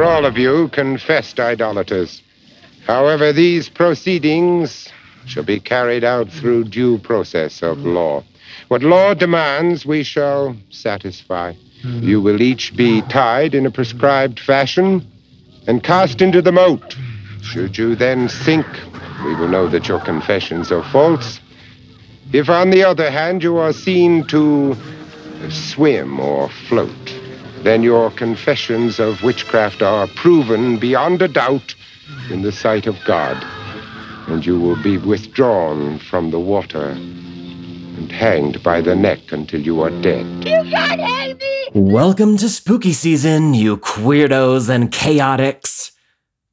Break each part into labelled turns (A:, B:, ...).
A: are all of you confessed idolaters. However, these proceedings shall be carried out through due process of hmm. law. What law demands, we shall satisfy. Hmm. You will each be tied in a prescribed fashion and cast into the moat. Should you then sink, we will know that your confessions are false. If, on the other hand, you are seen to swim or float, then your confessions of witchcraft are proven beyond a doubt in the sight of God, and you will be withdrawn from the water and hanged by the neck until you are dead.
B: You can't hang me!
C: Welcome to spooky season, you queerdos and chaotics.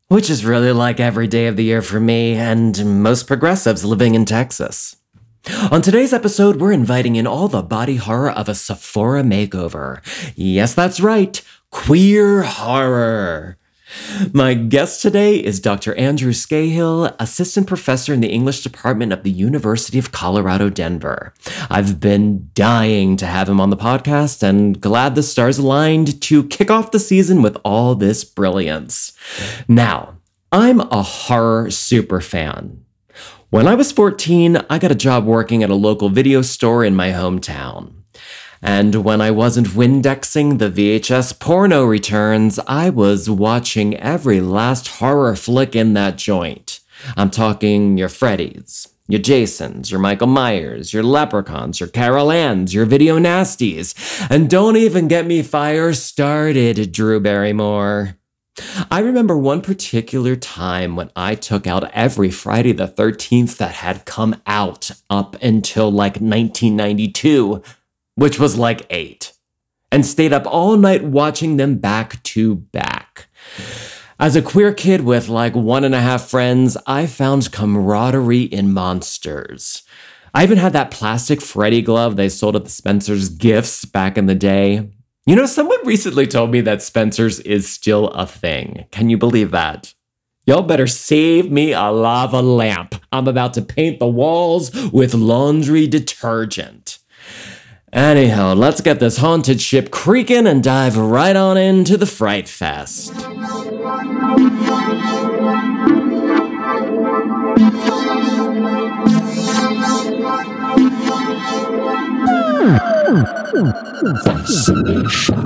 C: Which is really like every day of the year for me and most progressives living in Texas. On today's episode, we're inviting in all the body horror of a Sephora makeover. Yes, that's right, queer horror. My guest today is Dr. Andrew Scahill, assistant professor in the English department of the University of Colorado, Denver. I've been dying to have him on the podcast and glad the stars aligned to kick off the season with all this brilliance. Now, I'm a horror super fan. When I was 14, I got a job working at a local video store in my hometown. And when I wasn't Windexing the VHS porno returns, I was watching every last horror flick in that joint. I'm talking your Freddy's, your Jasons, your Michael Myers, your Leprechauns, your Carol Annes, your Video Nasties. And don't even get me fire started, Drew Barrymore. I remember one particular time when I took out every Friday the 13th that had come out up until like 1992 which was like eight, and stayed up all night watching them back to back. As a queer kid with like one and a half friends, I found camaraderie in monsters. I even had that plastic Freddy glove they sold at the Spencer's Gifts back in the day. You know, someone recently told me that Spencer's is still a thing. Can you believe that? Y'all better save me a lava lamp. I'm about to paint the walls with laundry detergent. Anyhow, let's get this haunted ship creaking and dive right on into the Fright Fest. Hmm. Fascination.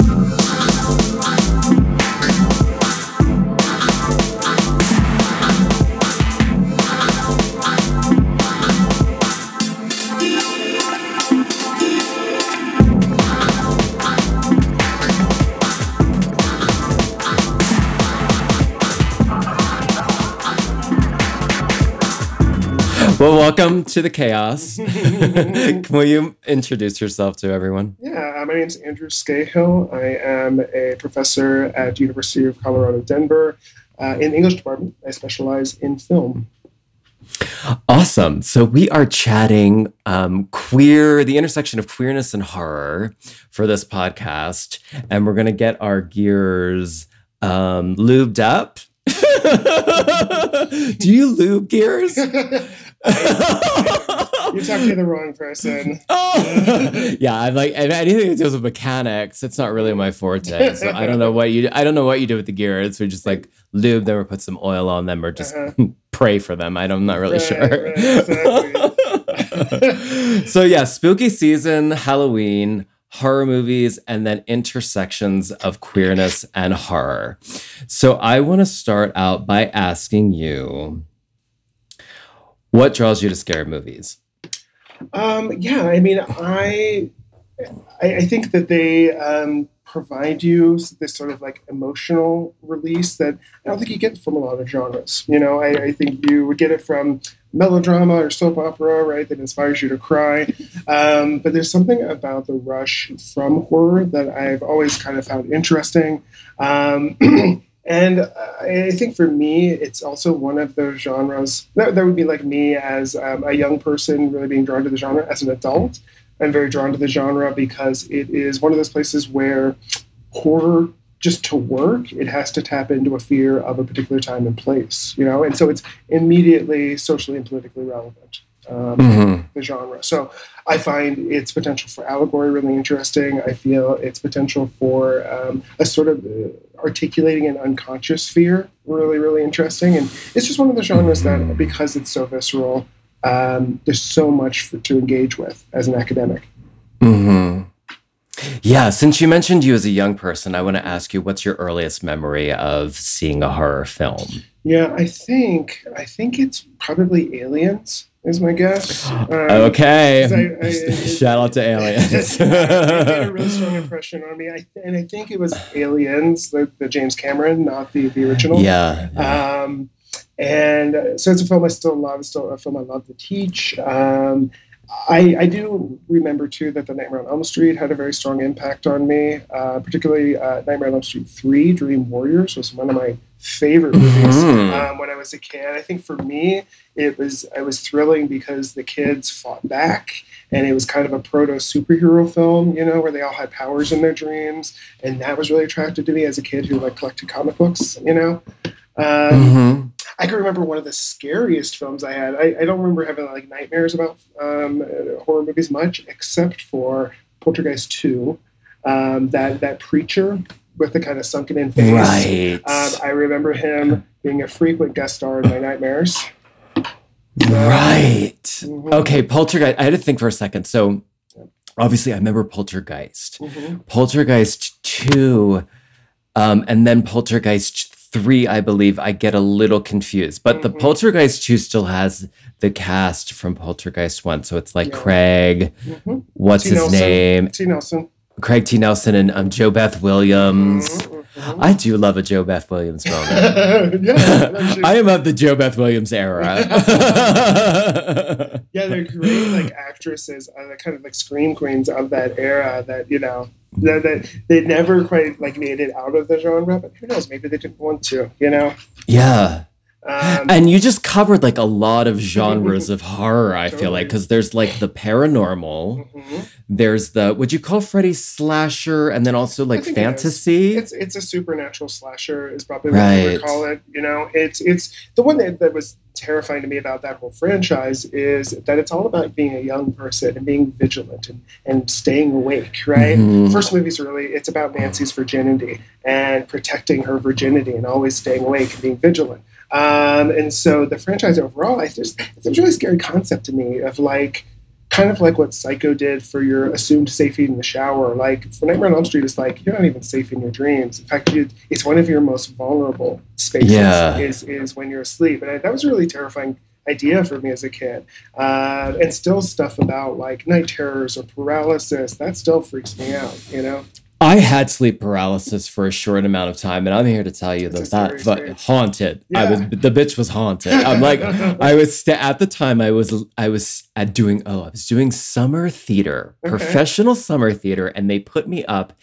C: Well, welcome to the chaos. Will you introduce yourself to everyone?
D: Yeah, uh, my name is Andrew Scahill. I am a professor at University of Colorado, Denver, uh, in the English department. I specialize in film.
C: Awesome. So we are chatting um, queer, the intersection of queerness and horror for this podcast, and we're going to get our gears um, lubed up. Do you lube gears?
D: You're talking to the wrong person. Oh.
C: yeah, I'm like anything that deals with mechanics. It's not really my forte. So I don't know what you. I don't know what you do with the gears. We just like lube them or put some oil on them or just uh-huh. pray for them. I am not really right, sure. Right, exactly. so yeah, spooky season, Halloween horror movies and then intersections of queerness and horror. So I want to start out by asking you what draws you to scary movies?
D: Um, yeah, I mean, I, I, I think that they um, provide you this sort of like emotional release that I don't think you get from a lot of genres. You know, I, I think you would get it from melodrama or soap opera, right, that inspires you to cry. Um, but there's something about the rush from horror that I've always kind of found interesting. Um, And I think for me, it's also one of those genres that, that would be like me as um, a young person really being drawn to the genre. As an adult, I'm very drawn to the genre because it is one of those places where horror just to work, it has to tap into a fear of a particular time and place, you know, and so it's immediately socially and politically relevant. Um,
C: Mhm.
D: the genre. So I find its potential for allegory really interesting. I feel its potential for um, a sort of uh, articulating an unconscious fear really, really interesting. And it's just one of the genres that, because it's so visceral, um, there's so much for, to engage with as an academic.
C: hmm Yeah, since you mentioned you as a young person, I want to ask you what's your earliest memory of seeing a horror film?
D: Yeah, I think I think it's probably Aliens is my guess. Um,
C: Okay.
D: I- I-
C: Shout out to aliens.
D: it made a really strong impression on me. I, and I think it was Aliens, the, the James Cameron, not the, the original.
C: yeah.
D: Um, and uh, so it's a film I still love. It's still a film I love to teach. Um, I, I do remember too that The Nightmare on Elm Street had a very strong impact on me. Uh, particularly, uh, Nightmare on Elm Street Three: Dream Warriors was one of my favorite movies
C: Mhm.
D: um, when I was a kid. I think for me, it was it was thrilling because the kids fought back, and it was kind of a proto superhero film, you know, where they all had powers in their dreams, and that was really attractive to me as a kid who like collected comic books, you know. Um,
C: Mhm.
D: I can remember one of the scariest films I had. I, I don't remember having like nightmares about um, horror movies much, except for Poltergeist Two, um, that that preacher with the kind of sunken in face.
C: Right.
D: Um, I remember him being a frequent guest star in my nightmares.
C: right.
D: Mhm.
C: Okay, Poltergeist. I had to think for a second. So, obviously, I remember Poltergeist.
D: Mhm.
C: Poltergeist 2, um, and then Poltergeist 3, I believe I get a little confused. But the
D: Mhm.
C: Poltergeist 2 still has the cast from Poltergeist 1. So it's like
D: Yeah.
C: Craig,
D: Mhm.
C: what's
D: T.
C: his
D: Nelson.
C: name?
D: T. Nelson.
C: Craig T. Nelson and um, JoBeth Williams.
D: Mhm, mhm.
C: I do love a JoBeth Williams moment.
D: yeah,
C: I am of the JoBeth Williams era.
D: yeah, they're great like actresses, uh, the kind of like scream queens of that era. That you know that, that they never quite like made it out of the genre, but who knows? Maybe they didn't want to. You know.
C: yeah.
D: Um,
C: And you just covered like a lot of genres of horror, I feel like, because there's like the paranormal,
D: mhm.
C: there's the, would you call Freddy slasher, and then also like
D: think it
C: fantasy?
D: It's it's a supernatural slasher is probably what I
C: Right.
D: would call it. You know, it's it's the one that, that was terrifying to me about that whole franchise is that it's all about being a young person and being vigilant and, and staying awake, right?
C: Mhm.
D: First movie's really it's about Nancy's virginity and protecting her virginity and always staying awake and being vigilant. Um, and so the franchise overall, I just it's a really scary concept to me of like kind of like what Psycho did for your assumed safety in the shower. Like for Nightmare on Elm Street, it's like you're not even safe in your dreams. In fact, you, it's one of your most vulnerable spaces
C: Yeah.
D: is is when you're asleep, and I, that was a really terrifying idea for me as a kid. Uh, and still stuff about like night terrors or paralysis that still freaks me out. You know.
C: I had sleep paralysis for a short amount of time, and I'm here to tell you that that but haunted. I was the bitch was haunted. I'm like I was st- at the time I was I was at doing oh I was doing summer theater,
D: Okay.
C: professional summer theater, and they put me up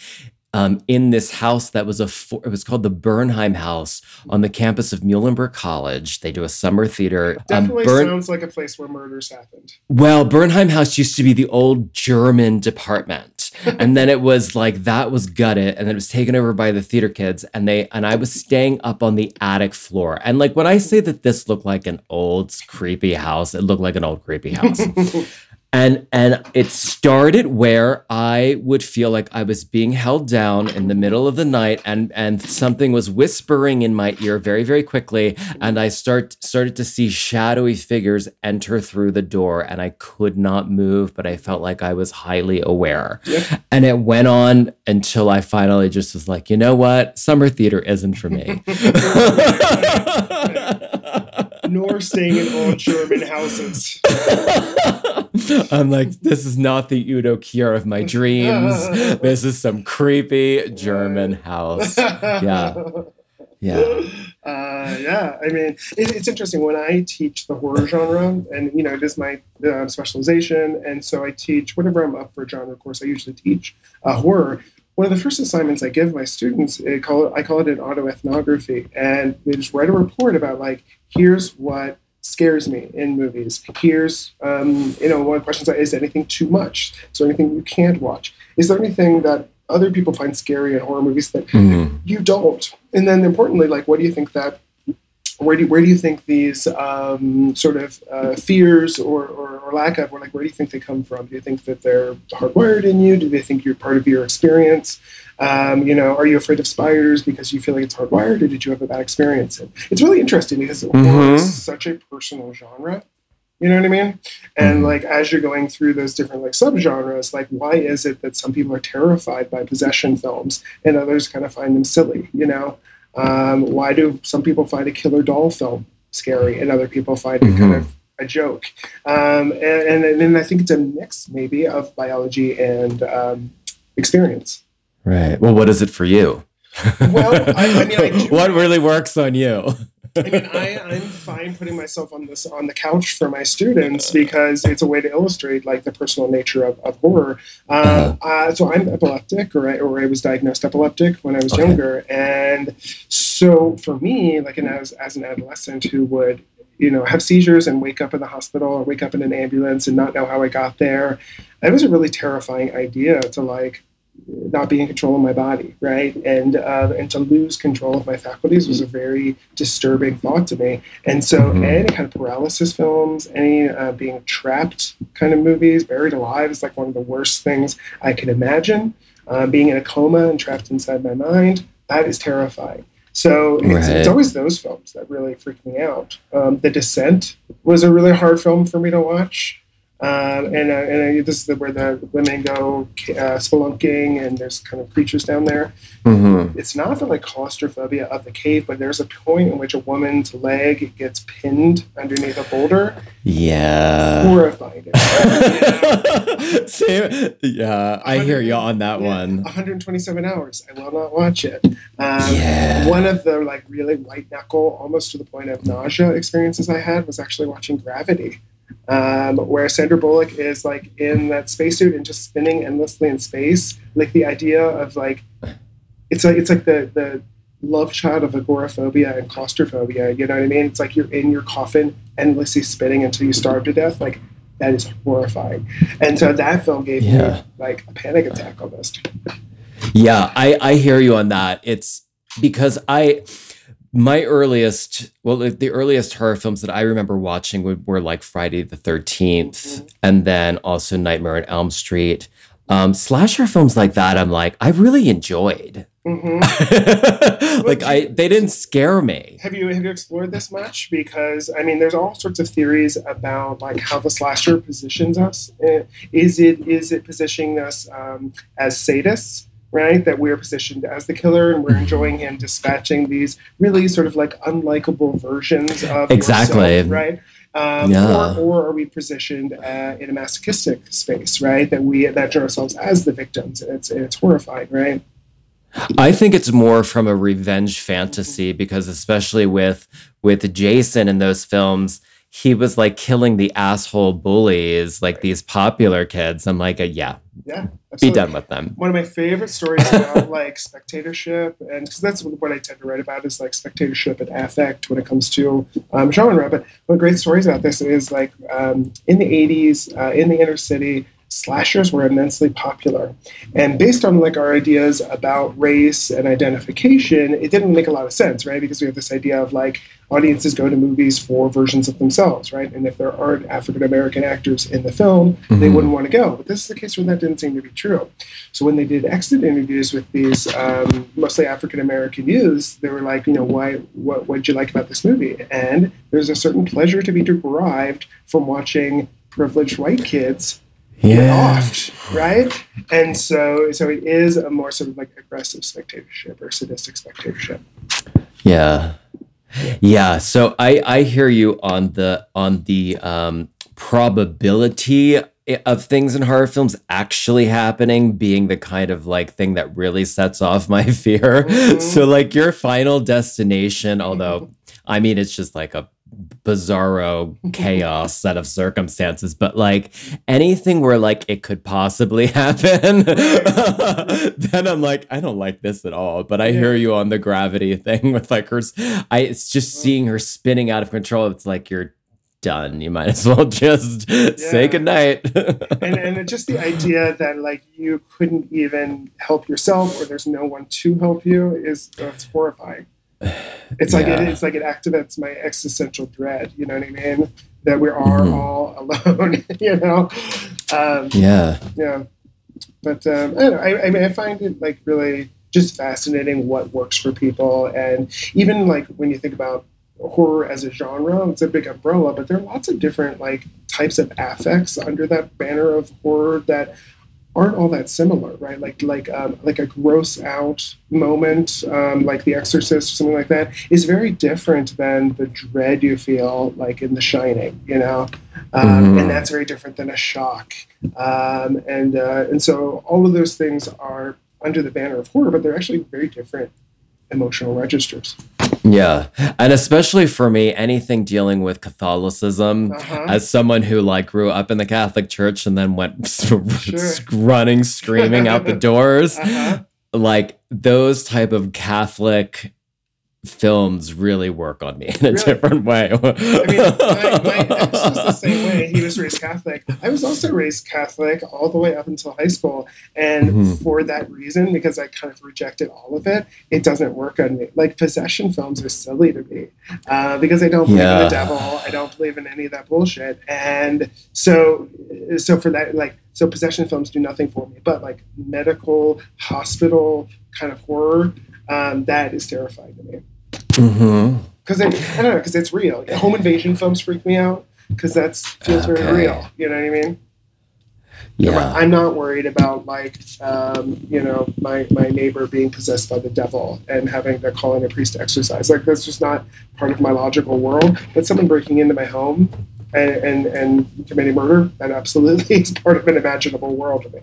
C: um, in this house that was a for- it was called the Bernheim House on the campus of Muhlenberg College. They do a summer theater. Um,
D: Definitely
C: Bern-
D: sounds like a place where murders happened.
C: well, Bernheim House used to be the old German department. and then it was like that was gutted and then it was taken over by the theater kids and they and I was staying up on the attic floor. And like when I say that this looked like an old creepy house, it looked like an old creepy house. and and it started where I would feel like I was being held down in the middle of the night and and something was whispering in my ear very very quickly and I start started to see shadowy figures enter through the door and I could not move but I felt like I was highly aware.
D: Yep.
C: And it went on until I finally just was like, "You know what? Summer theater isn't for me."
D: Nor staying in old German houses.
C: I'm like, this is not the Udo Kier of my dreams. This is some creepy German house. Yeah. Yeah.
D: Uh, yeah, I mean, it, it's interesting when I teach the horror genre, and you know, it is my uh, specialization, and so I teach whenever I'm up for a genre course. I usually teach uh, horror. One of the first assignments I give my students, I call it, I call it an autoethnography, and they just write a report about like, here's what scares me in movies. Here's, um, you know, one of the questions is anything too much? Is there anything you can't watch? Is there anything that other people find scary in horror movies that
C: Mhm.
D: you don't. And then importantly, like, what do you think that where do you, where do you think these um, sort of uh, fears or, or, or, lack of, or like where do you think they come from? Do you think that they're hardwired in you? Do they think you're part of your experience? Um, you know, are you afraid of spiders because you feel like it's hardwired, or did you have a bad experience? And it's really interesting because mm-hmm. horror is such a personal genre. You know what I mean? And mm-hmm. like as you're going through those different like subgenres, like why is it that some people are terrified by possession films and others kind of find them silly? You know, um, why do some people find a killer doll film scary and other people find mm-hmm. it kind mm-hmm. of a joke? Um, and, and then I think it's a mix maybe of biology and um, experience.
C: Right. Well, what is it for you? Well, I, I mean, I what really works on you?
D: I mean, I, I'm fine putting myself on this on the couch for my students because it's a way to illustrate like the personal nature of, of horror. Uh, uh-huh. uh, so I'm epileptic, or I, or I was diagnosed epileptic when I was okay. younger, and so for me, like, and as as an adolescent who would you know have seizures and wake up in the hospital or wake up in an ambulance and not know how I got there, it was a really terrifying idea to like not be in control of my body, right? And uh, and to lose control of my faculties was a very disturbing thought to me. And so, mm-hmm. any kind of paralysis films, any uh, being trapped kind of movies, buried alive is like one of the worst things I can imagine. Uh, being in a coma and trapped inside my mind, that is terrifying. So it's, right. it's always those films that really freak me out. Um, the Descent was a really hard film for me to watch. Um, and, uh, and uh, this is the, where the women go uh, spelunking and there's kind of creatures down there. Mm-hmm. It's not the like claustrophobia of the cave, but there's a point in which a woman's leg gets pinned underneath a boulder.
C: Yeah.
D: Horrifying.
C: Same. Yeah, I hear you on that yeah, one.
D: 127 hours. I will not watch it. Um, yeah. One of the like really white knuckle, almost to the point of nausea experiences I had was actually watching Gravity um, where Sandra Bullock is like in that spacesuit and just spinning endlessly in space. Like the idea of like it's like it's like the the love child of agoraphobia and claustrophobia. You know what I mean? It's like you're in your coffin endlessly spinning until you starve to death. Like that is horrifying. And so that film gave yeah. me like a panic attack almost.
C: Yeah, I I hear you on that. It's because I my earliest well the earliest horror films that i remember watching were, were like friday the 13th mm-hmm. and then also nightmare on elm street. Um, slasher films like that i'm like i really enjoyed. Mm-hmm. like i they didn't scare me.
D: Have you have you explored this much? Because i mean there's all sorts of theories about like how the slasher positions us. Eh, is it is it positioning us um, as sadists right? That we're positioned as the killer and we're enjoying him dispatching these really sort of like unlikable versions of
C: exactly
D: yourself, right? Um, yeah. or, or, are we positioned uh, in a masochistic space, right? That we imagine ourselves as the victims, and it's and it's horrifying, right?
C: I think it's more from a revenge fantasy because, especially with with Jason in those films, he was like killing the asshole bullies, like these popular kids. I'm like, a, yeah,
D: yeah,
C: absolutely. be done with them.
D: One of my favorite stories about like spectatorship, and because that's what I tend to write about is like spectatorship and affect when it comes to um, genre. But one of the great stories about this is like um, in the '80s uh, in the inner city slashers were immensely popular. And based on like our ideas about race and identification, it didn't make a lot of sense, right? Because we have this idea of like audiences go to movies for versions of themselves, right? And if there aren't African American actors in the film, mm-hmm. they wouldn't want to go. But this is the case where that didn't seem to be true. So when they did exit interviews with these um, mostly African American youths, they were like, you know, why? What? What did you like about this movie? And there's a certain pleasure to be derived from watching privileged white kids
C: yeah.
D: off, right? And so, so it is a more sort of like aggressive spectatorship or sadistic spectatorship.
C: Yeah, yeah. So I I hear you on the on the um, probability of things in horror films actually happening being the kind of like thing that really sets off my fear. Mm-hmm. So like your final destination, although I mean it's just like a bizarro chaos set of circumstances but like anything where like it could possibly happen then i'm like i don't like this at all but i hear you on the gravity thing with like her i it's just mm. seeing her spinning out of control it's like you're done you might as well just yeah. say goodnight
D: and and just the idea that like you couldn't even help yourself or there's no one to help you is it's horrifying It's like
C: Yeah.
D: it, it's like it activates my existential dread. You know what I mean? That we are
C: Mhm.
D: all alone. you know? Um,
C: Yeah.
D: yeah. But um, I don't know. I, I mean, I find it like really just fascinating what works for people, and even like when you think about horror as a genre, it's a big umbrella, but there are lots of different like types of affects under that banner of horror that aren't all that similar, right? Like like um, like a gross out moment, um, like The Exorcist or something like that, is very different than the dread you feel like in The Shining, you know, um,
C: Mhm.
D: and that's very different than a shock, um, and uh, and so all of those things are under the banner of horror, but they're actually very different emotional registers.
C: Yeah. And especially for me, anything dealing with Catholicism,
D: Uh-huh.
C: as someone who like grew up in the Catholic Church and then went running, screaming out the doors,
D: Uh-huh.
C: like those type of Catholic films really work on me in a
D: Really?
C: different way.
D: I mean, my, my ex was the same way. He was raised Catholic. I was also raised Catholic all the way up until high school. And
C: Mhm.
D: for that reason, because I kind of rejected all of it, it doesn't work on me. Like possession films are silly to me uh, because I don't believe in the devil. I don't believe in any of that bullshit. And so, so for that, like, so possession films do nothing for me. But like medical, hospital kind of horror, um, that is terrifying to me because I don't know because it's real. Home invasion films freak me out because that's feels very real. You know what I mean?
C: Yeah.
D: I'm not worried about like um, you know my my neighbor being possessed by the devil and having to call in a priest to exorcise. Like that's just not part of my logical world. But someone breaking into my home and and, and committing murder that absolutely is part of an imaginable world to me.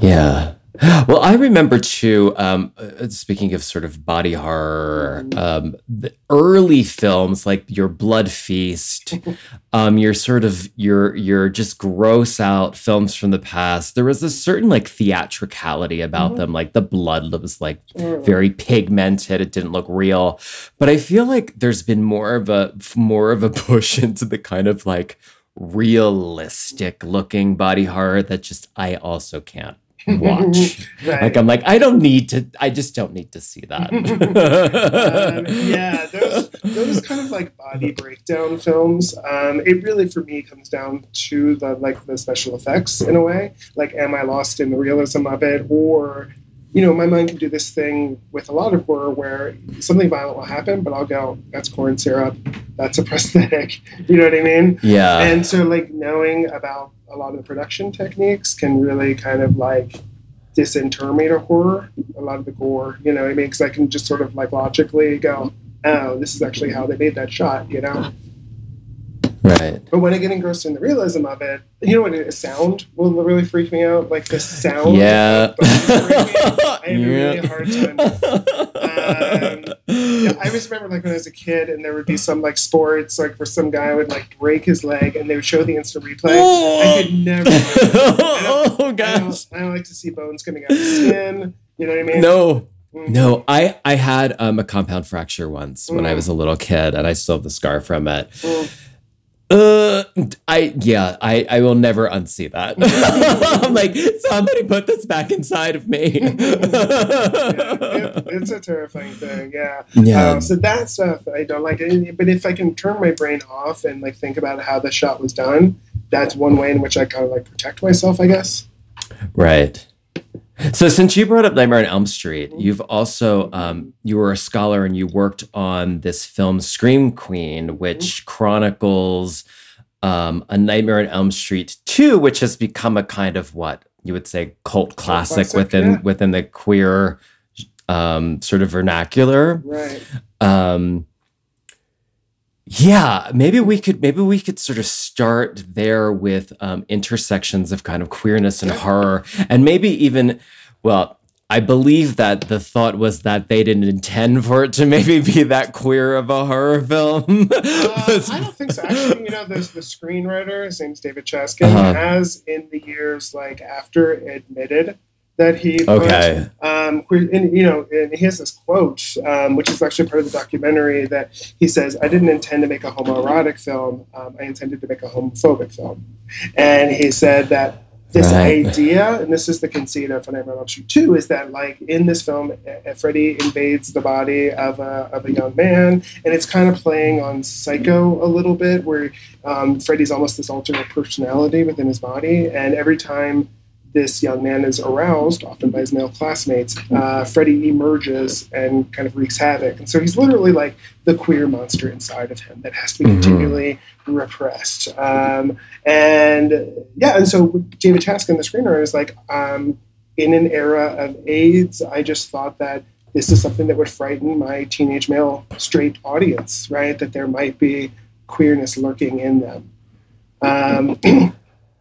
C: Yeah. Well, I remember too. Um, uh, speaking of sort of body horror, um, the early films like your Blood Feast, um, your sort of your your just gross out films from the past. There was a certain like theatricality about
D: Mhm.
C: them. Like the blood was like
D: Mm.
C: very pigmented. It didn't look real. But I feel like there's been more of a more of a push into the kind of like realistic looking body horror that just I also can't watch.
D: Right.
C: like I'm like I don't need to. I just don't need to see that.
D: um, yeah, those those kind of like body breakdown films. Um, it really, for me, comes down to the like the special effects in a way. Like, am I lost in the realism of it, or you know, my mind can do this thing with a lot of horror where something violent will happen, but I'll go, "That's corn syrup. That's a prosthetic." You know what I mean?
C: yeah.
D: and so like knowing about a lot of the production techniques can really kind of like disinter me to horror a lot of the gore you know what i mean? Because i can just sort of like logically go oh this is actually how they made that shot you know?
C: Right.
D: but when i get engrossed in the realism of it you know what it is sound will really freak me out? Like the sound
C: Yeah.
D: i have a really hard time. Um, yeah, I always remember like when I was a kid, and there would be some like sports, like where some guy would like break his leg, and they would show the instant replay. I could never.
C: oh
D: I don't. I don't like to see bones coming out of skin. You know what I mean?
C: No,
D: Mhm.
C: no. I I had um, a compound fracture once when I was a little kid, and I still have the scar from it.
D: Mm.
C: Uh, I yeah, I I will never unsee that. I'm like somebody put this back inside of me.
D: Yeah, it- it's a terrifying thing. Yeah.
C: yeah,
D: Um, so that stuff I don't like. it. But if I can turn my brain off and like think about how the shot was done, that's one way in which I kind of like protect myself, I guess.
C: right. So since you brought up Nightmare on Elm Street, you've also um, you were a scholar and you worked on this film Scream Queen, which chronicles um, a Nightmare on Elm Street two, which has become a kind of what you would say cult classic,
D: classic,
C: within
D: yeah.
C: within the queer um, sort of vernacular.
D: Right.
C: um yeah maybe we could maybe we could sort of start there with um intersections of kind of queerness and horror and maybe even well i believe that the thought was that they didn't intend for it to maybe be that queer of a horror film
D: Uh, I don't think so. Actually, you know, there's the screenwriter. His name's David Chaskin.
C: Uh-huh.
D: Has in the years like after admitted that he put,
C: okay
D: um, and, you know, and he has this quote, um, which is actually part of the documentary, that he says, "I didn't intend to make a homoerotic film. Um, I intended to make a homophobic film," and he said that this
C: Right.
D: idea, and this is the conceit of Nightmare on Elm Street 2, is that like in this film, uh, Freddy invades the body of a, of a young man, and it's kind of playing on Psycho a little bit, where um, Freddy's almost this alternate personality within his body, and every time this young man is aroused, often by his male classmates, uh, Freddy emerges and kind of wreaks havoc. And so he's literally like the queer monster inside of him that has to be
C: Mhm.
D: continually repressed. Um, and yeah, and so David Chaskin, the screenwriter, is like, um, in an era of AIDS, I just thought that this is something that would frighten my teenage male straight audience, right? That there might be queerness lurking in them. Um,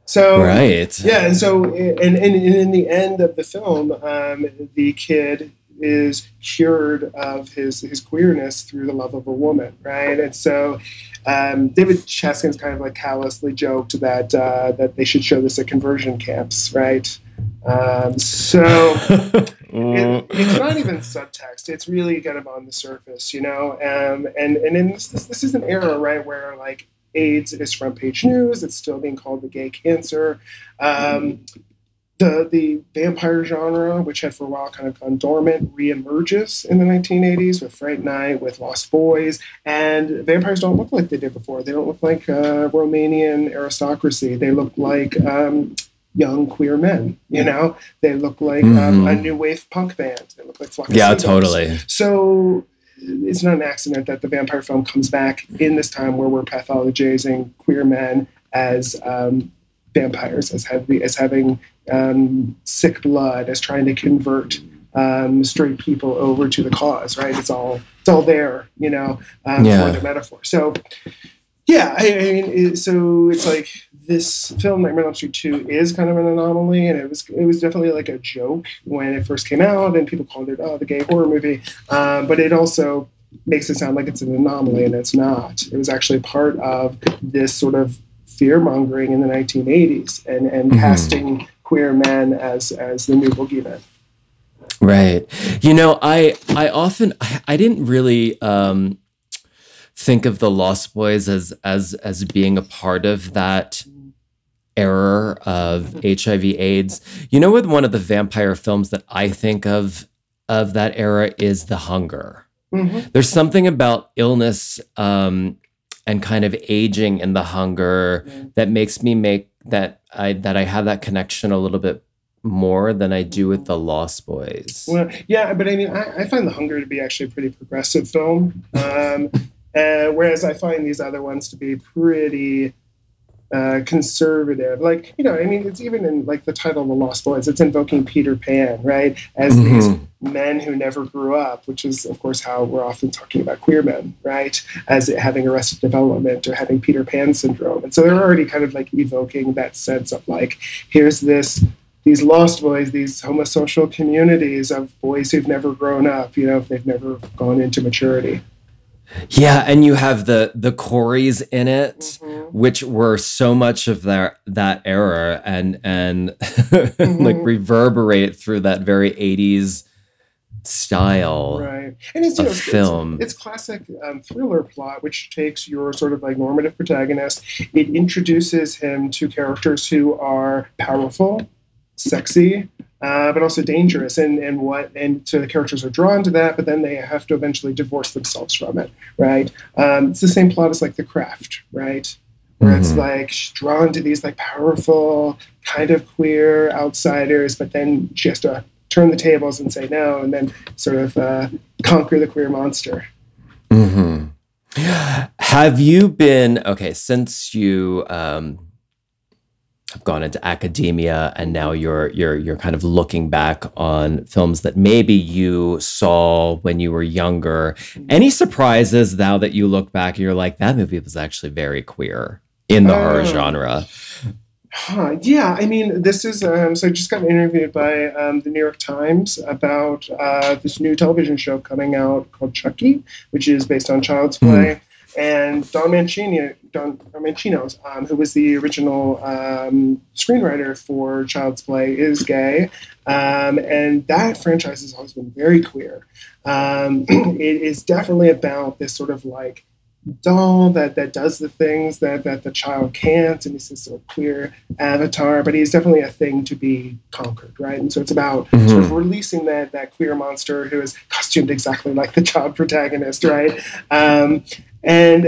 D: so
C: Right.
D: yeah, and so and, and, in the end of the film, um, the kid is cured of his his queerness through the love of a woman, right? And so um, David Chaskin's kind of like callously joked that uh, that they should show this at conversion camps, right? Um, so it, it's not even subtext. It's really kind of on the surface, you know. Um, and and in this, this this is an era, right, where like AIDS is front page news. It's still being called the gay cancer. Um, the the vampire genre, which had for a while kind of gone dormant, reemerges in the 1980s with Fright Night, with Lost Boys, and vampires don't look like they did before. They don't look like uh, Romanian aristocracy. They look like um, young queer men. You know, they look like um,
C: Mhm.
D: a new wave punk band. They look like Flock
C: yeah, totally.
D: So it's not an accident that the vampire film comes back in this time where we're pathologizing queer men as um, vampires, as, have, as having um, sick blood, as trying to convert um, straight people over to the cause. Right? It's all it's all there, you know, um,
C: Yeah.
D: for the metaphor. So yeah, I, I mean, it, so it's like this film, Nightmare on Elm Street Two, is kind of an anomaly, and it was it was definitely like a joke when it first came out, and people called it oh the gay horror movie, um, but it also makes it sound like it's an anomaly, and it's not. It was actually part of this sort of fear mongering in the 1980s, and and
C: Mhm.
D: casting queer men as as the new boogeyman.
C: Right. You know, I I often I, I didn't really um think of the Lost Boys as as as being a part of that era of HIV AIDS. You know with one of the vampire films that I think of of that era is The Hunger.
D: Mhm.
C: There's something about illness um and kind of aging in The Hunger
D: Yeah.
C: that makes me make that I that I have that connection a little bit more than I do with the Lost Boys.
D: Well, yeah, but I mean, I, I find The Hunger to be actually a pretty progressive film, um, uh, whereas I find these other ones to be pretty uh, conservative. Like, you know, I mean, it's even in like the title of The Lost Boys, it's invoking Peter Pan, right, as these
C: Mhm.
D: men who never grew up, which is, of course, how we're often talking about queer men, right, as having arrested development or having Peter Pan syndrome, and so they're already kind of like evoking that sense of like, here's this these lost boys, these homosocial communities of boys who've never grown up, you know, if they've never gone into maturity.
C: Yeah, and you have the the Coreys in it,
D: Mm-hmm.
C: which were so much of that that era, and and like
D: Mhm.
C: reverberate through that very '80s style
D: Right. And it's, you
C: of
D: know, it's,
C: film.
D: it's classic um, thriller plot, which takes your sort of like normative protagonist. It introduces him to characters who are powerful, sexy, uh, but also dangerous, and and what and so the characters are drawn to that, but then they have to eventually divorce themselves from it, right? Um, it's the same plot as like The Craft, right? Where it's
C: Mhm.
D: like she's drawn to these like powerful, kind of queer outsiders, but then she has to turn the tables and say no, and then sort of uh, conquer the queer monster.
C: Mm-hmm. Have you been okay since you um, have gone into academia and now you're you're you're kind of looking back on films that maybe you saw when you were younger? Any surprises now that you look back and you're like that movie was actually very queer in the horror
D: Oh.
C: genre?
D: Huh, yeah, I mean, this is um, so I just got interviewed by um, the New York Times about uh, this new television show coming out called Chucky, which is based on Child's Play. And Don Mancini, Don Mancini's, um, who was the original um, screenwriter for Child's Play, is gay, um, and that franchise has always been very queer. Um, it is definitely about this sort of like doll that that does the things that that the child can't and he's this sort of queer avatar but he's definitely a thing to be conquered right and so it's about mm-hmm. sort of releasing that that queer monster who is costumed exactly like the child protagonist right um, and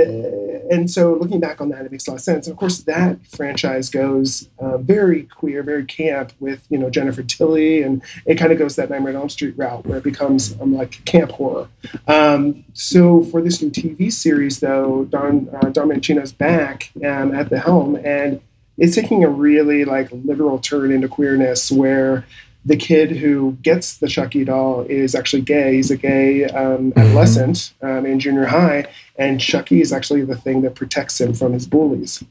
D: and so looking back on that, it makes a lot of sense. And of course, that franchise goes uh, very queer, very camp with you know Jennifer Tilly, and it kind of goes that Nightmare on Elm Street route where it becomes um, like camp horror. Um, so for this new TV series, though, Don uh, Don Mancini's back um, at the helm, and it's taking a really like literal turn into queerness where the kid who gets the Chucky doll is actually gay. He's a gay um, mm-hmm. adolescent um, in junior high, and Chucky is actually the thing that protects him from his bullies.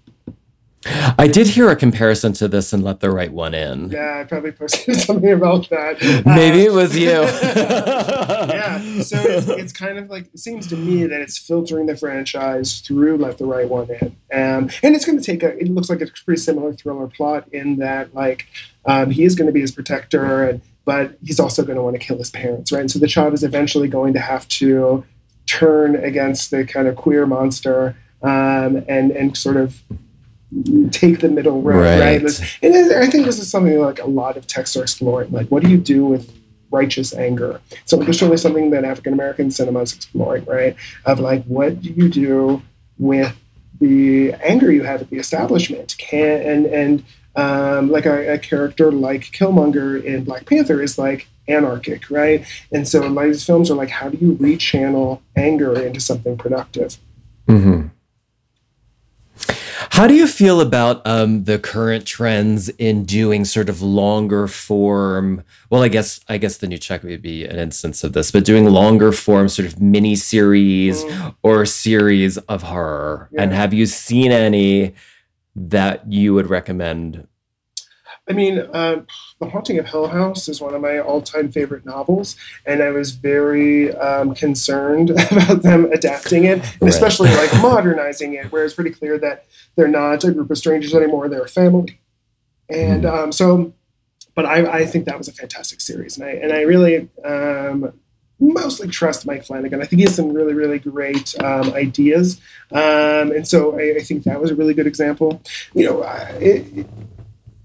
C: I did hear a comparison to this and let the right one in.
D: Yeah, I probably posted something about that.
C: Maybe uh, it was you.
D: yeah, so it's, it's, kind of like it seems to me that it's filtering the franchise through let the right one in, um, and it's going to take a. It looks like a pretty similar thriller plot in that like um, he is going to be his protector, and but he's also going to want to kill his parents, right? And so the child is eventually going to have to turn against the kind of queer monster um, and and sort of take the middle road, right? right? And I think this is something like a lot of texts are exploring. Like, what do you do with righteous anger? So there's certainly something that African American cinema is exploring, right? Of like, what do you do with the anger you have at the establishment? Can and and um, like a, a, character like Killmonger in Black Panther is like anarchic, right? And so a lot of these films are like, how do you rechannel anger into something productive?
C: Mm-hmm. How do you feel about um, the current trends in doing sort of longer form? Well, I guess I guess the new check would be an instance of this, but doing longer form sort of mini series mm. or series of horror. Yeah. And have you seen any that you would recommend
D: I mean, uh, The Haunting of Hill House is one of my all time favorite novels, and I was very um, concerned about them adapting it, and especially like modernizing it, where it's pretty clear that they're not a group of strangers anymore, they're a family. And mm. um, so, but I, I, think that was a fantastic series, and I, and I really um, mostly trust Mike Flanagan. I think he has some really, really great um, ideas, um, and so I, I, think that was a really good example. You know, it,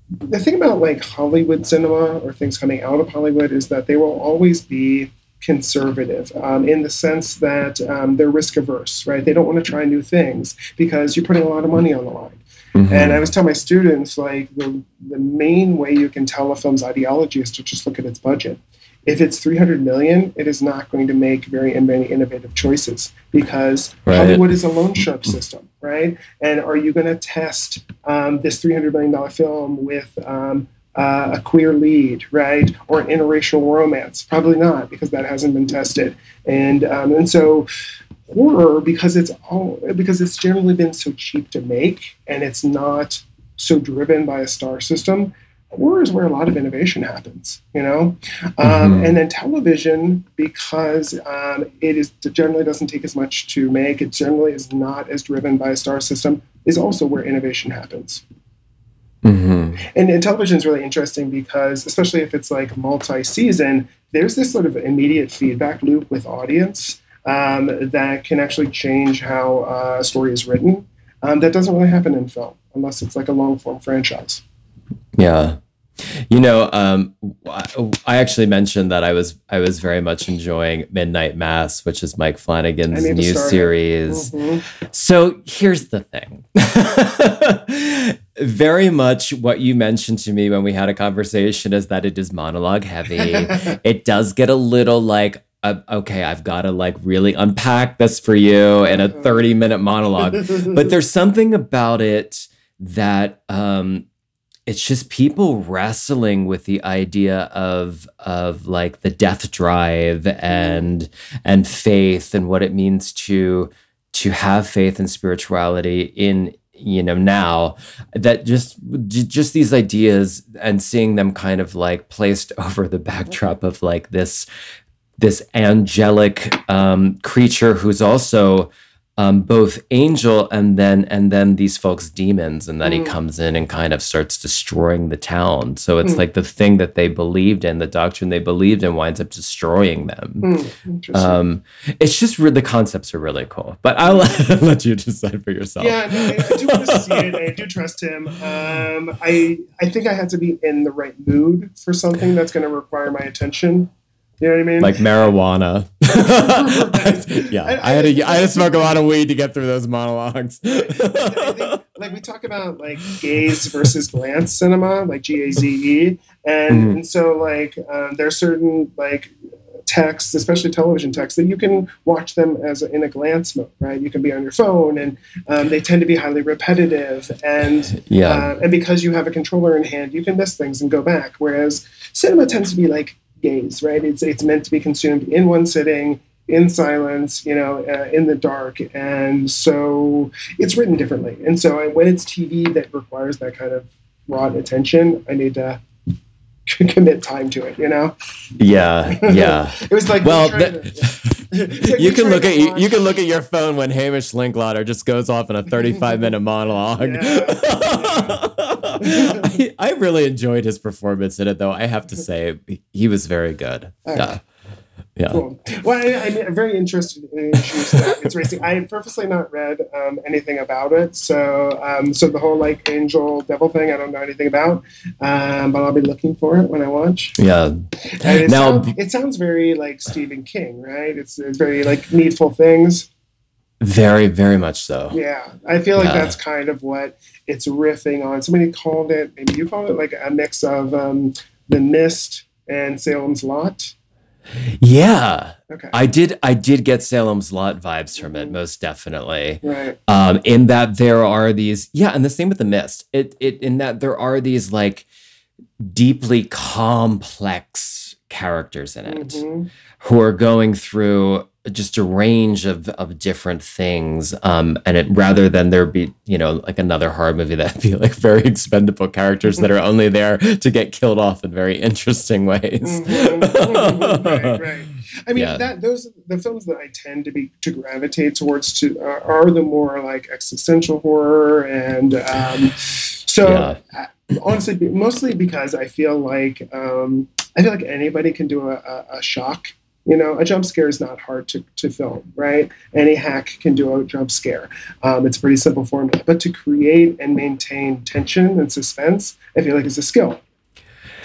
D: the thing about like Hollywood cinema or things coming out of Hollywood is that they will always be conservative um, in the sense that um, they're risk averse, right? They don't want to try new things because you're putting a lot of money on the line. Mm-hmm. And I always tell my students like the, the main way you can tell a film's ideology is to just look at its budget. If it's 300 million, it is not going to make very many innovative choices because right. Hollywood is a loan shark system, right? And are you going to test um, this $300 million film with um, uh, a queer lead, right? Or an interracial romance? Probably not because that hasn't been tested. And, um, and so horror, because it's all, because it's generally been so cheap to make and it's not so driven by a star system, horror is where a lot of innovation happens, you know? Um, mm-hmm. And then television, because um, it is generally doesn't take as much to make, it generally is not as driven by a star system, is also where innovation happens. Mm-hmm. And, and television is really interesting because, especially if it's like multi season, there's this sort of immediate feedback loop with audience um, that can actually change how uh, a story is written. Um, that doesn't really happen in film unless it's like a long form franchise.
C: Yeah. You know, um, I actually mentioned that I was I was very much enjoying Midnight Mass, which is Mike Flanagan's new series. Mm-hmm. So here's the thing. very much what you mentioned to me when we had a conversation is that it is monologue heavy. it does get a little like uh, okay, I've got to like really unpack this for you in a 30 minute monologue. but there's something about it that um, it's just people wrestling with the idea of of like the death drive and and faith and what it means to to have faith and spirituality in you know now that just just these ideas and seeing them kind of like placed over the backdrop of like this this angelic um, creature who's also um, both angel and then and then these folks demons and then he
D: Mm.
C: comes in and kind of starts destroying the town so it's
D: Mm.
C: like the thing that they believed in the doctrine they believed in winds up destroying them
D: interesting.
C: um, it's just re- the concepts are really cool but i'll let you decide for yourself
D: yeah, no, I, I do want to see it. I do trust him. Um, I I think I had to be in the right mood for something that's going to require my attention. You know what I mean?
C: like marijuana yeah
D: I-
C: I, had to
D: I-
C: i had to smoke a lot of weed to get through those monologues
D: think, like we talk about like gaze versus glance cinema, like G A Z E, and,
C: Mhm.
D: and so like um, there are certain like texts, especially television texts, that you can watch them as a, in a glance mode, right? You can be on your phone, and um, they tend to be highly repetitive, and
C: yeah
D: uh, and because you have a controller in hand, you can miss things and go back. Whereas cinema tends to be like gaze, right? It's it's meant to be consumed in one sitting, in silence, you know, uh, in the dark, and so it's written differently. And so I, when it's TV that requires that kind of raw attention, I need to commit time to it. You know,
C: yeah yeah
D: it was like
C: Well, that-
D: to- yeah. Like
C: you can look at you, you can look at your phone when Hamish Linklater just goes off in a 35 minute monologue. I, I really enjoyed his performance in it though. I have to say he was very good. Yeah. Yeah.
D: Cool. Well, I, I'm very interested in issues that it's racing. I purposely not read um, anything about it, so um, so the whole like angel devil thing, I don't know anything about, um, but I'll be looking for it when I watch.
C: Yeah.
D: And it,
C: Now-
D: sounds, it sounds very like Stephen King, right? It's it's very like needful things.
C: Very, very much so.
D: Yeah, I feel like
C: Yeah.
D: that's kind of what it's riffing on. Somebody called it, maybe you called it, like a mix of um, the Mist and Salem's Lot.
C: Yeah.
D: Okay,
C: I did I did get Salem's Lot vibes from it, most definitely.
D: right.
C: um, in that there are these yeah and the same with the mist it, it in that there are these like deeply complex characters in it
D: Mhm.
C: who are going through just a range of, of different things um, and it rather than there be you know like another horror movie that be like very expendable characters that are only there to get killed off in very interesting ways
D: Mhm. right, right. I mean,
C: Yeah.
D: that those the films that I tend to be to gravitate towards to uh, are the more like existential horror, and um, so
C: Yeah.
D: uh, honestly, mostly because I feel like um, I feel like anybody can do a, a, a shock. You know, a jump scare is not hard to, to film, right? Any hack can do a jump scare. Um, it's a pretty simple formula. But to create and maintain tension and suspense, I feel like is a skill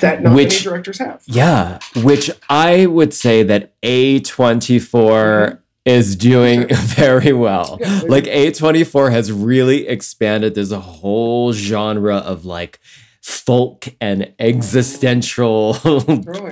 D: that not many directors have.
C: Yeah, which I would say that A24 is doing very well.
D: Yeah,
C: Like A24 has really expanded. There's a whole genre of like folk and existential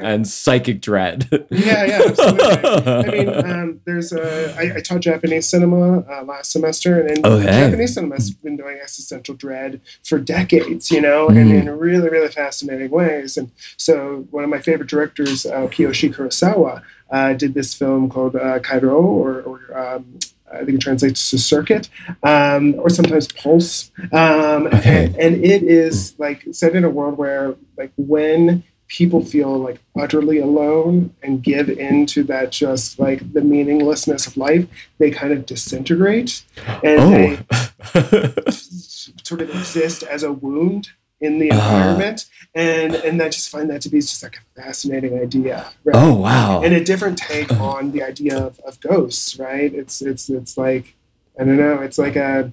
C: and psychic dread.
D: Yeah, yeah, absolutely. I mean, um, there's a. I, I taught Japanese cinema uh, last semester, and,
C: Okay.
D: Japanese cinema has been doing existential dread for decades, you know, and
C: Mm.
D: in really, really fascinating ways. And so, one of my favorite directors, uh, Kiyoshi Kurosawa, uh, did this film called uh, Kairo, or, or um, I think it translates to circuit, um, or sometimes pulse. Um,
C: Okay.
D: and, and it is like set in a world where, like, when people feel like utterly alone and give into that just like the meaninglessness of life, they kind of disintegrate and they
C: oh.
D: sort of exist as a wound in the
C: Uh-huh.
D: environment. And and I just find that to be just like a fascinating idea. Right?
C: oh, wow.
D: and a different take on the idea of, of ghosts, right? It's it's it's like I don't know, it's like a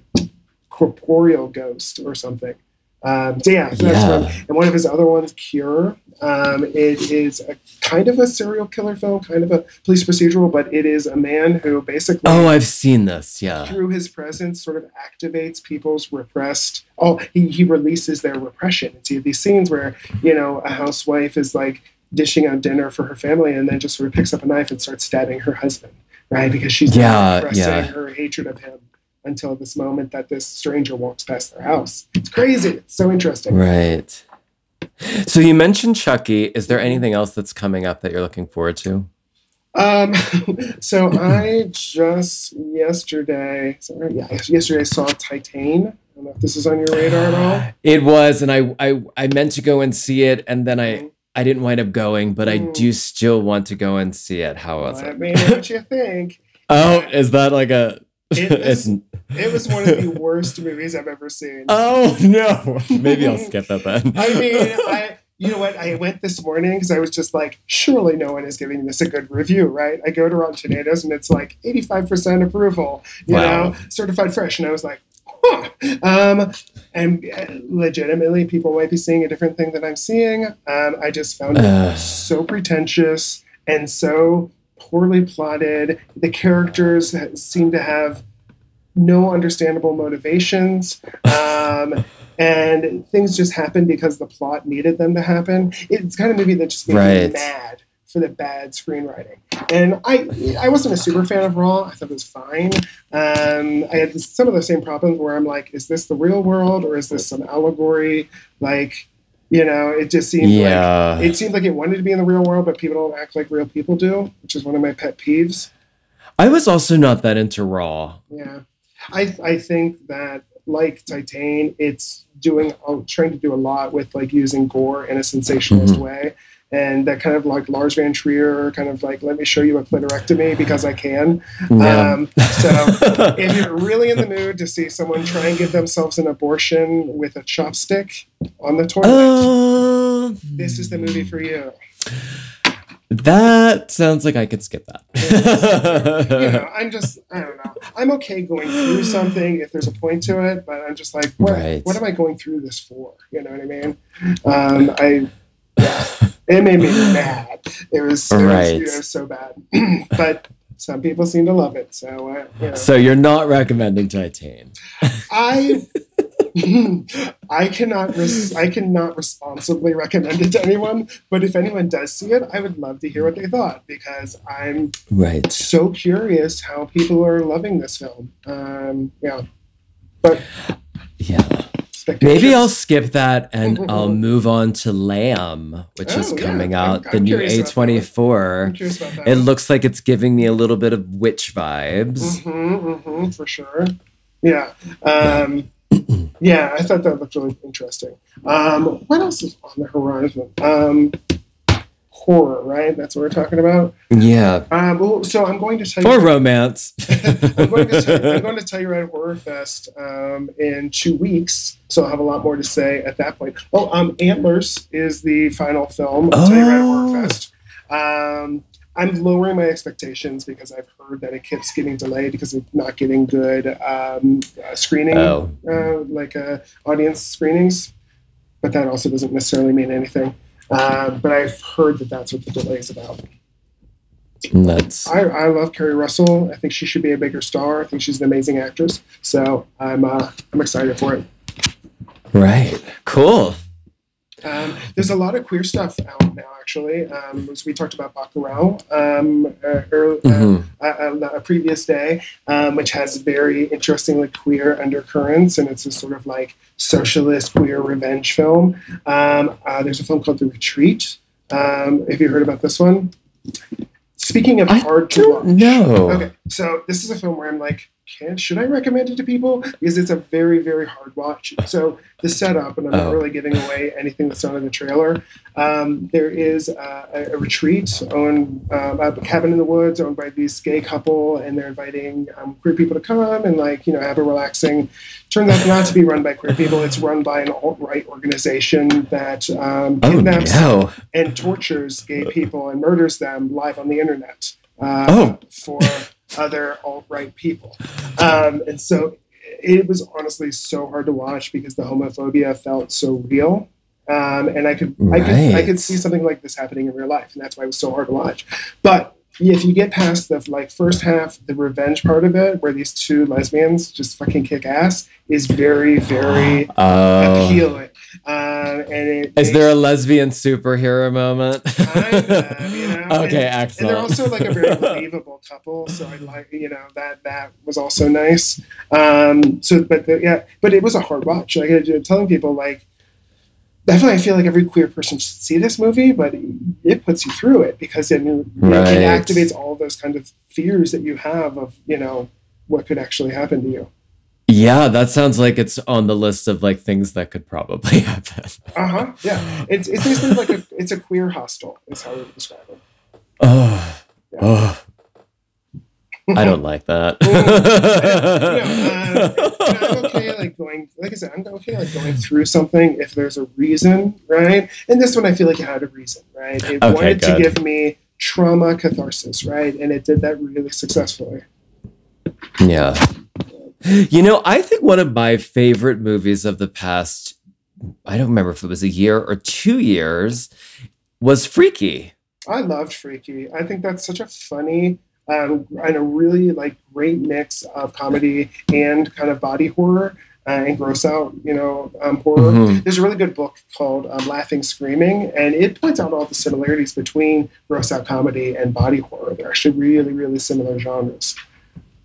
D: corporeal ghost or something. Um, so yeah, so that's
C: Yeah.
D: one. And one of his other ones, Cure. Um, it is a kind of a serial killer film, kind of a police procedural, but it is a man who basically
C: Oh, I've seen this. Yeah.
D: through his presence sort of activates people's repressed oh he, he releases their repression and see these scenes where you know a housewife is like dishing out dinner for her family and then just sort of picks up a knife and starts stabbing her husband right because she's
C: Yeah,
D: repressing
C: yeah.
D: her hatred of him until this moment that this stranger walks past their house it's crazy it's so interesting
C: Right. So you mentioned Chucky. Is there anything else that's coming up that you're looking forward to?
D: Um, so I just yesterday, sorry, yeah, yesterday I saw Titane. I don't know if this is on your radar at all.
C: It was, and I, I I meant to go and see it, and then I
D: Mhm.
C: I didn't wind up going, but I
D: Mm.
C: do still want to go and see it. How was
D: Let
C: it?
D: me know what you think.
C: Oh, is that like a
D: It was, it was one of the worst movies I've ever seen.
C: oh no. Maybe I'll skip that then.
D: I mean, I you know what? I went this morning because I was just like, surely no one is giving this a good review, right? I go to Rotten Tomatoes and it's like 85% approval, you
C: Wow.
D: know, certified fresh. And I was like, huh. Um, and uh, legitimately, people might be seeing a different thing than I'm seeing. Um, I just found it so pretentious and so poorly plotted. The characters seem to have no understandable motivations. Um, and things just happen because the plot needed them to happen. It's kind of movie that just made
C: Right.
D: me mad for the bad screenwriting. And I, I wasn't a super fan of Raw. I thought it was fine. Um, I had some of the same problems where I'm like, is this the real world or is this some allegory? Like, you know, it just seemed like it seemed like it wanted to be in the real world, but people don't act like real people do, which is one of my pet peeves.
C: I was also not that into Raw.
D: Yeah, I I think that like Titane, it's doing trying to do a lot with like using gore in a sensationalist
C: Mhm.
D: way, and that kind of like Lars von Trier kind of like let me show you a clitorectomy because I can.
C: Yeah.
D: Um, so if you're really in the mood to see someone try and give themselves an abortion with a chopstick on the toilet,
C: Uh,
D: this is the movie for you.
C: that sounds like I could skip that.
D: you know, I'm just, I don't know. I'm okay going through something if there's a point to it, but I'm just like, what,
C: Right.
D: what am I going through this for? You know what I mean? Um, I, it made me mad. It was, it was, it was so bad. but some people seem to love it. So, uh, you know.
C: so you're not recommending Titane.
D: I. I cannot res- I cannot responsibly recommend it to anyone, but if anyone does see it, I would love to hear what they thought because I'm
C: Right.
D: so curious how people are loving this film. Um, yeah, but
C: Yeah. Maybe I'll skip that and I'll move on to Lamb, which is
D: Oh, yeah.
C: coming
D: I'm-
C: out, the
D: I'm
C: new
D: curious about that. I'm
C: A24.
D: about that.
C: It looks like it's giving me a little bit of witch vibes.
D: hmm hmm for sure. Yeah. Um, yeah, I thought that looked really interesting. Um, what else is on the horizon? Um, horror, right? That's what we're talking about.
C: Yeah.
D: Um, well, so I'm going to tell
C: Or
D: you.
C: romance.
D: I'm going to tell, I'm going to tell you at Horror Fest um, in two weeks, so I'll have a lot more to say at that point. Oh, um, Antlers is the final film of Telluride
C: Oh.
D: Horror Fest. Um, I'm lowering my expectations because I've heard that it keeps getting delayed because of not getting good um, uh, screening,
C: Oh.
D: uh, like uh, audience screenings. But that also doesn't necessarily mean anything. Uh, but I've heard that that's what the delay is about.
C: That's
D: I, I love Keri Russell. I think she should be a bigger star. I think she's an amazing actress. So I'm uh, I'm excited for it.
C: right. Cool.
D: Um, there's a lot of queer stuff out now, actually. Um, as we talked about Bacurau um, uh, early,
C: Mhm.
D: uh, uh, a previous day, um, which has very interestingly queer undercurrents, and it's a sort of like socialist queer revenge film. Um, uh, there's a film called The Retreat. Um, have you heard about this one? Speaking of
C: I
D: hard to watch,
C: know.
D: Okay, so this is a film where I'm like, can, should I recommend it to people? Because it's a very, very hard watch. So the setup, and I'm not
C: Oh.
D: really giving away anything that's not in the trailer. Um, there is uh, a, a retreat owned, um, a cabin in the woods owned by this gay couple, and they're inviting um, queer people to come and like you know have a relaxing. Turns out not to be run by queer people. It's run by an alt right organization that um,
C: Oh
D: kidnaps
C: no.
D: and tortures gay people and murders them live on the internet uh,
C: Oh.
D: for other alt right people. Um, and so it was honestly so hard to watch because the homophobia felt so real. Um, and I could, I could, I could see something like this happening in real life, and that's why it was so hard to watch. But if you get past the like first half, the revenge part of it, where these two lesbians just fucking kick ass, is very, very
C: Oh.
D: appealing. Um, and it
C: Is there a lesbian superhero moment?
D: kind of, you know.
C: okay,
D: and,
C: excellent.
D: And they're also like a very believable couple, so I like you know that that was also nice. Um, so, but the, yeah, but it was a hard watch. Like I'm telling people, like definitely, I feel like every queer person should see this movie, but it puts you through it because
C: Right.
D: it activates all those kind of fears that you have of you know what could actually happen to you.
C: Yeah, that sounds like it's on the list of like things that could probably happen.
D: Uh huh. Yeah, it's it's basically like a it's a queer hostel is how we would describe it.
C: Oh, oh. I don't like that.
D: you know, uh, you know, I'm okay like going like I said, I'm okay like going through something if there's a reason, right? And this one I feel like it had a reason, right? It
C: Okay,
D: wanted to give me trauma catharsis, right? And it did that really successfully.
C: yeah. You know, I think one of my favorite movies of the past, I don't remember if it was a year or two years, was Freaky.
D: I loved Freaky. I think that's such a funny um, and a really like great mix of comedy and kind of body horror uh, and gross out, you know, um, horror.
C: Mhm.
D: There's a really good book called um, Laughing Screaming, and it points out all the similarities between gross out comedy and body horror. They're actually really, really similar genres.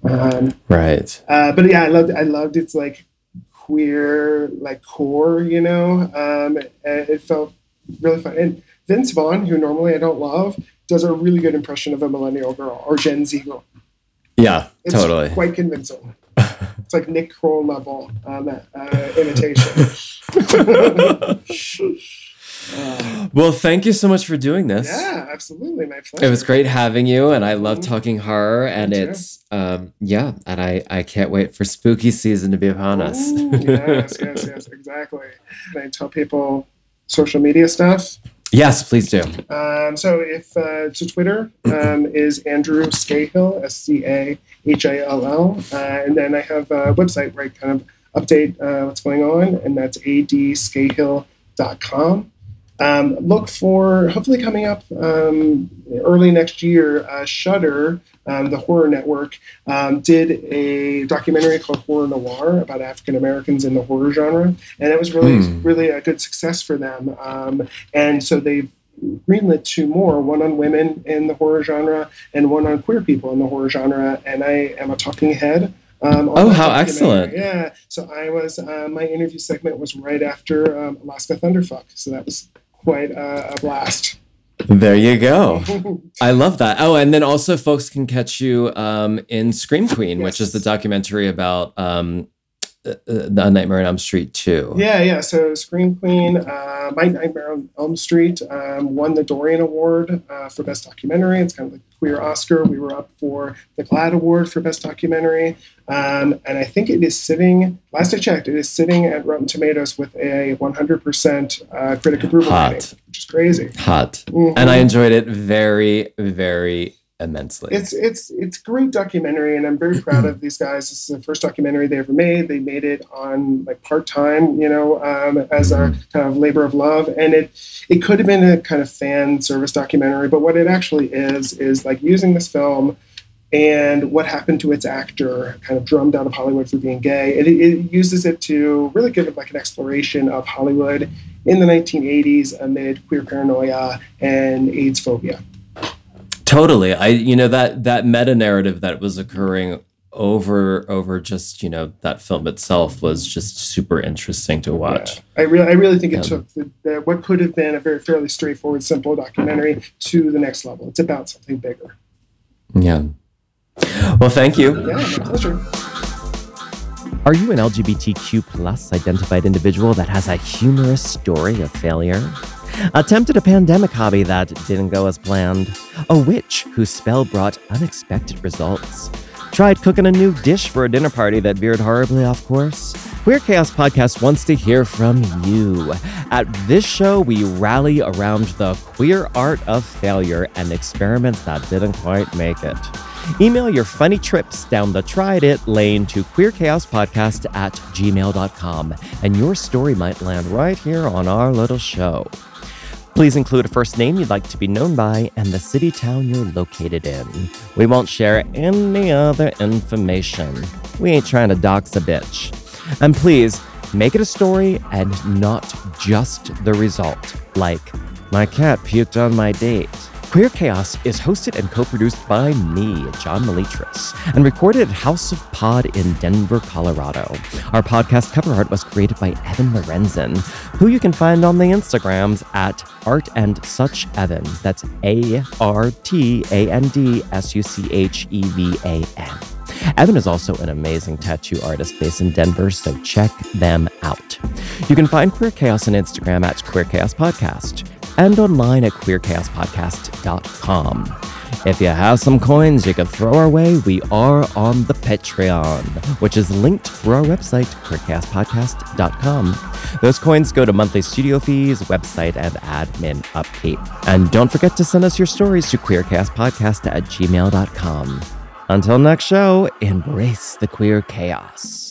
D: Um,
C: Right.
D: uh, but yeah, I loved I loved its like queer like core, you know. Um, it felt really fun. And Vince Vaughn, who normally I don't love, does a really good impression of a millennial girl or Gen Z girl.
C: Yeah,
D: It's
C: totally.
D: quite convincing. It's like Nick Kroll level um, uh, imitation. Uh,
C: Well, thank you so much for doing this.
D: yeah, absolutely, my pleasure.
C: It was great having you, and I love
D: Mhm.
C: talking horror. And it's um, yeah, and I I can't wait for spooky season to be upon us.
D: Ooh, yes, yes, yes, exactly. Can I tell people social media stuff?
C: yes, please do.
D: Um, so if uh, so, Twitter um, is Andrew Scahill, S C A H I L L, uh, and then I have a website where I kind of update uh, what's going on, and that's adscahill.com. Um, look for hopefully coming up um, early next year. Uh, Shudder, um, the horror network, um, did a documentary called Horror Noir about African Americans in the horror genre, and it was really
C: Hmm.
D: really a good success for them. Um, and so they've greenlit two more, one on women in the horror genre and one on queer people in the horror genre. And I am a talking head. Um,
C: Oh, how excellent.
D: Yeah. So I was, uh, my interview segment was right after um, Alaska Thunderfuck. So that was quite uh, a blast.
C: There you go. I love that. Oh, and then also folks can catch you um, in Scream Queen, which is the documentary about um, the Nightmare on Elm Street too.
D: Yeah, yeah. So Scream Queen, uh, My Nightmare on Elm Street um, won the Dorian Award uh, for Best Documentary. It's kind of like a queer Oscar. We were up for the GLAAD Award for Best Documentary. Um, and I think it is sitting, last I checked, it is sitting at Rotten Tomatoes with a 100% uh, critic approval
C: Hot.
D: rating, which is crazy.
C: Hot.
D: Mhm.
C: And I enjoyed it very, very immensely.
D: it's it's it's great documentary and i'm very proud of these guys. This is the first documentary they ever made. They made it on like part-time you know um, as a kind of labor of love. And it it could have been a kind of fan service documentary but what it actually is is like using this film and what happened to its actor kind of drummed out of hollywood for being gay. It, it uses it to really give it like an exploration of hollywood in the 1980s amid queer paranoia and aids phobia
C: Totally. I you know that that meta narrative that was occurring over over just, you know, that film itself was just super interesting to watch.
D: Yeah. I really, I really think it
C: Yeah.
D: took the, the, what could have been a very fairly straightforward, simple documentary to the next level. It's about something bigger.
C: Yeah. Well, thank you.
D: Yeah, my pleasure.
B: Are you an LGBTQ plus identified individual that has a humorous story of failure? Attempted a pandemic hobby that didn't go as planned? A witch whose spell brought unexpected results? Tried cooking a new dish for a dinner party that veered horribly off course? Queer Chaos Podcast wants to hear from you. At this show, we rally around the queer art of failure and experiments that didn't quite make it. Email your funny trips down the tried it lane to queerchaospodcast at gmail.com, and your story might land right here on our little show. Please include a first name you'd like to be known by and the city town you're located in. We won't share any other information. We ain't trying to dox a bitch. And please, make it a story and not just the result. Like, my cat puked on my date. Queer Chaos is hosted and co produced by me, John Melitris, and recorded at House of Pod in Denver, Colorado. Our podcast cover art was created by Evan Lorenzen, who you can find on the Instagrams at Art and Such Evan. That's A R T A N D S U C H E V A N. Evan is also an amazing tattoo artist based in Denver, so check them out. You can find Queer Chaos on Instagram at Queer Chaos Podcast and online at queerchaospodcast.com.
C: If you have some coins you could throw our way, we are on the Patreon, which is linked through our website, queerchaospodcast.com. Those coins go to monthly studio fees, website, and admin upkeep. And don't forget to send us your stories to queerchaospodcast at gmail.com. Until next show, embrace the queer chaos.